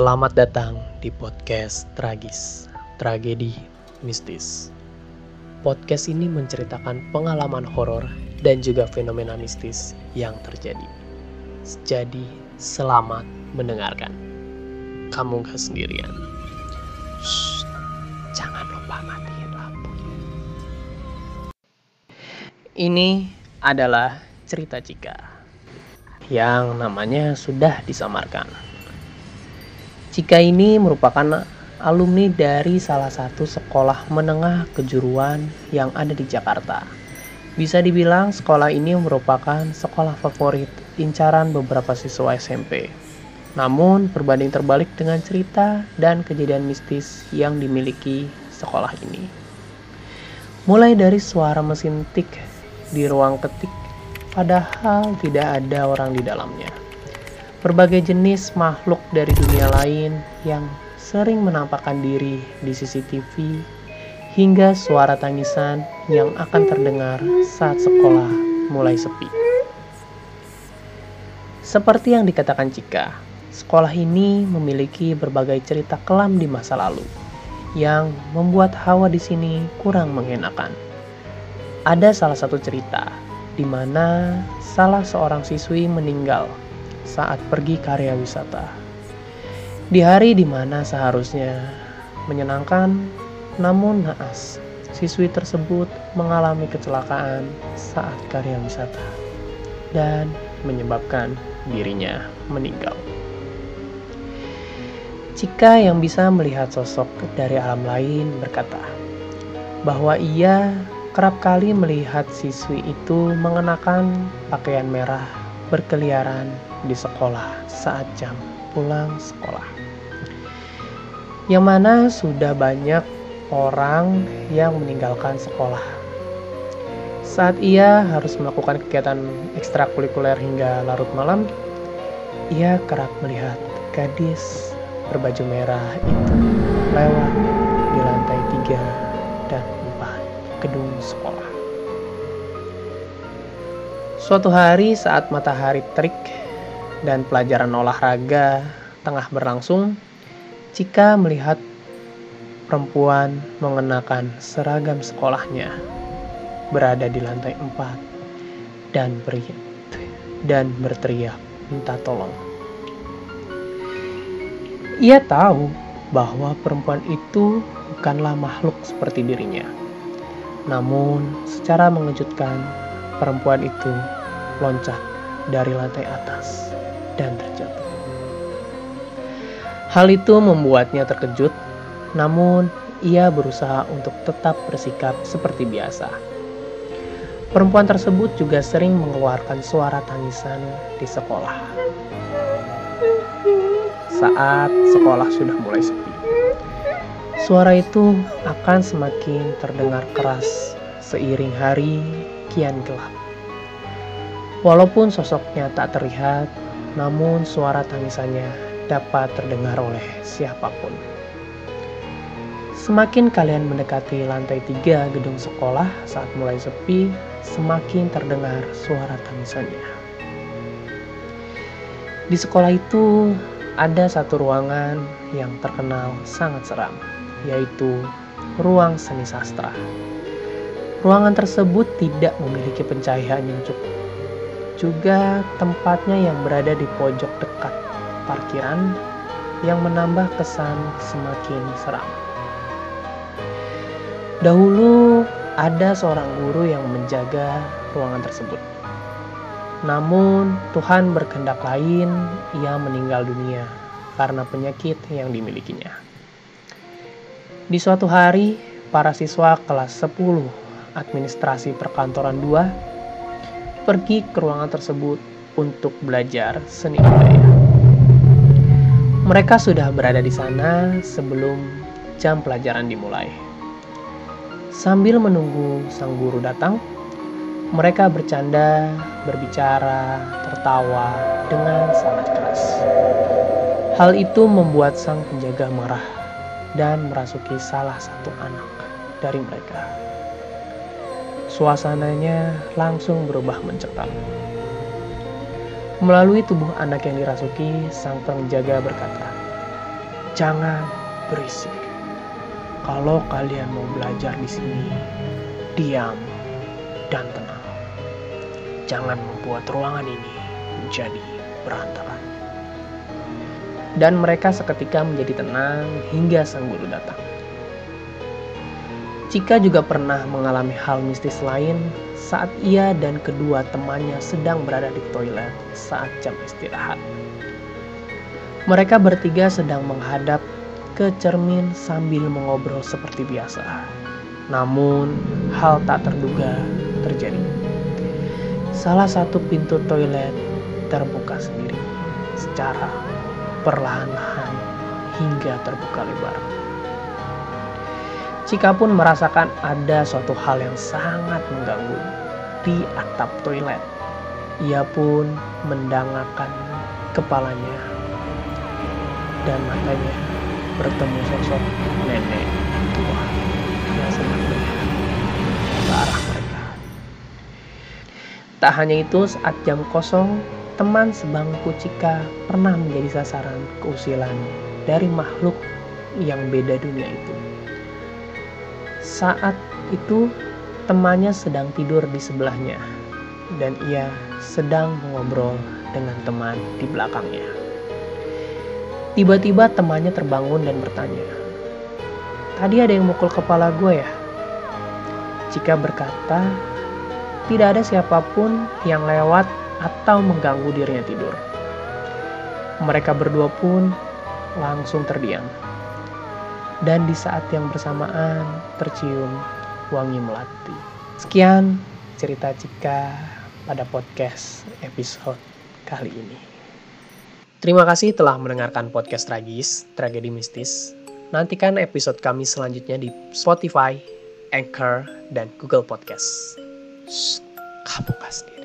Selamat datang di podcast Tragis, Tragedi Mistis. Podcast ini menceritakan pengalaman horor dan juga fenomena mistis yang terjadi. Jadi, selamat mendengarkan. Kamu gak sendirian. Shh, jangan lupa matiin lampu. Ini adalah cerita Cika yang namanya sudah disamarkan. Cika ini merupakan alumni dari salah satu sekolah menengah kejuruan yang ada di Jakarta. Bisa dibilang sekolah ini merupakan sekolah favorit incaran beberapa siswa SMP. Namun berbanding terbalik dengan cerita dan kejadian mistis yang dimiliki sekolah ini. Mulai dari suara mesin tik di ruang ketik padahal tidak ada orang di dalamnya berbagai jenis makhluk dari dunia lain yang sering menampakkan diri di CCTV hingga suara tangisan yang akan terdengar saat sekolah mulai sepi. Seperti yang dikatakan Cika, sekolah ini memiliki berbagai cerita kelam di masa lalu yang membuat hawa di sini kurang mengenakan. Ada salah satu cerita di mana salah seorang siswi meninggal saat pergi karya wisata. Di hari di mana seharusnya menyenangkan, namun naas, siswi tersebut mengalami kecelakaan saat karya wisata dan menyebabkan dirinya meninggal. Jika yang bisa melihat sosok dari alam lain berkata bahwa ia kerap kali melihat siswi itu mengenakan pakaian merah berkeliaran di sekolah saat jam pulang sekolah. Yang mana sudah banyak orang yang meninggalkan sekolah. Saat ia harus melakukan kegiatan ekstrakurikuler hingga larut malam, ia kerap melihat gadis berbaju merah itu lewat di lantai tiga dan empat gedung sekolah. Suatu hari saat matahari terik dan pelajaran olahraga tengah berlangsung, Cika melihat perempuan mengenakan seragam sekolahnya berada di lantai empat dan beri dan berteriak minta tolong. Ia tahu bahwa perempuan itu bukanlah makhluk seperti dirinya. Namun, secara mengejutkan, perempuan itu loncat dari lantai atas dan terjatuh. Hal itu membuatnya terkejut, namun ia berusaha untuk tetap bersikap seperti biasa. Perempuan tersebut juga sering mengeluarkan suara tangisan di sekolah. Saat sekolah sudah mulai sepi, suara itu akan semakin terdengar keras seiring hari kian gelap. Walaupun sosoknya tak terlihat, namun suara tangisannya dapat terdengar oleh siapa pun. Semakin kalian mendekati lantai tiga gedung sekolah saat mulai sepi, semakin terdengar suara tangisannya. Di sekolah itu ada satu ruangan yang terkenal sangat seram, yaitu ruang seni sastra. Ruangan tersebut tidak memiliki pencahayaan yang cukup juga tempatnya yang berada di pojok dekat parkiran yang menambah kesan semakin seram. Dahulu ada seorang guru yang menjaga ruangan tersebut. Namun Tuhan berkehendak lain, ia meninggal dunia karena penyakit yang dimilikinya. Di suatu hari, para siswa kelas 10 administrasi perkantoran 2 pergi ke ruangan tersebut untuk belajar seni budaya. Mereka sudah berada di sana sebelum jam pelajaran dimulai. Sambil menunggu sang guru datang, mereka bercanda, berbicara, tertawa dengan sangat keras. Hal itu membuat sang penjaga marah dan merasuki salah satu anak dari mereka suasananya langsung berubah mencekam. Melalui tubuh anak yang dirasuki, sang penjaga berkata, Jangan berisik. Kalau kalian mau belajar di sini, diam dan tenang. Jangan membuat ruangan ini menjadi berantakan. Dan mereka seketika menjadi tenang hingga sang guru datang. Cika juga pernah mengalami hal mistis lain saat ia dan kedua temannya sedang berada di toilet saat jam istirahat. Mereka bertiga sedang menghadap ke cermin sambil mengobrol seperti biasa. Namun, hal tak terduga terjadi. Salah satu pintu toilet terbuka sendiri secara perlahan-lahan hingga terbuka lebar. Cika pun merasakan ada suatu hal yang sangat mengganggu di atap toilet. Ia pun mendangakkan kepalanya dan matanya bertemu sosok nenek tua yang sedang melihat ke arah mereka. Tak hanya itu, saat jam kosong, teman sebangku Cika pernah menjadi sasaran keusilan dari makhluk yang beda dunia itu. Saat itu, temannya sedang tidur di sebelahnya, dan ia sedang mengobrol dengan teman di belakangnya. Tiba-tiba temannya terbangun dan bertanya, "Tadi ada yang mukul kepala gue ya?" Jika berkata, tidak ada siapa pun yang lewat atau mengganggu dirinya tidur. Mereka berdua pun langsung terdiam dan di saat yang bersamaan tercium wangi melati. Sekian cerita Cika pada podcast episode kali ini. Terima kasih telah mendengarkan podcast tragis, tragedi mistis. Nantikan episode kami selanjutnya di Spotify, Anchor, dan Google Podcast. Shh, kamu pasti.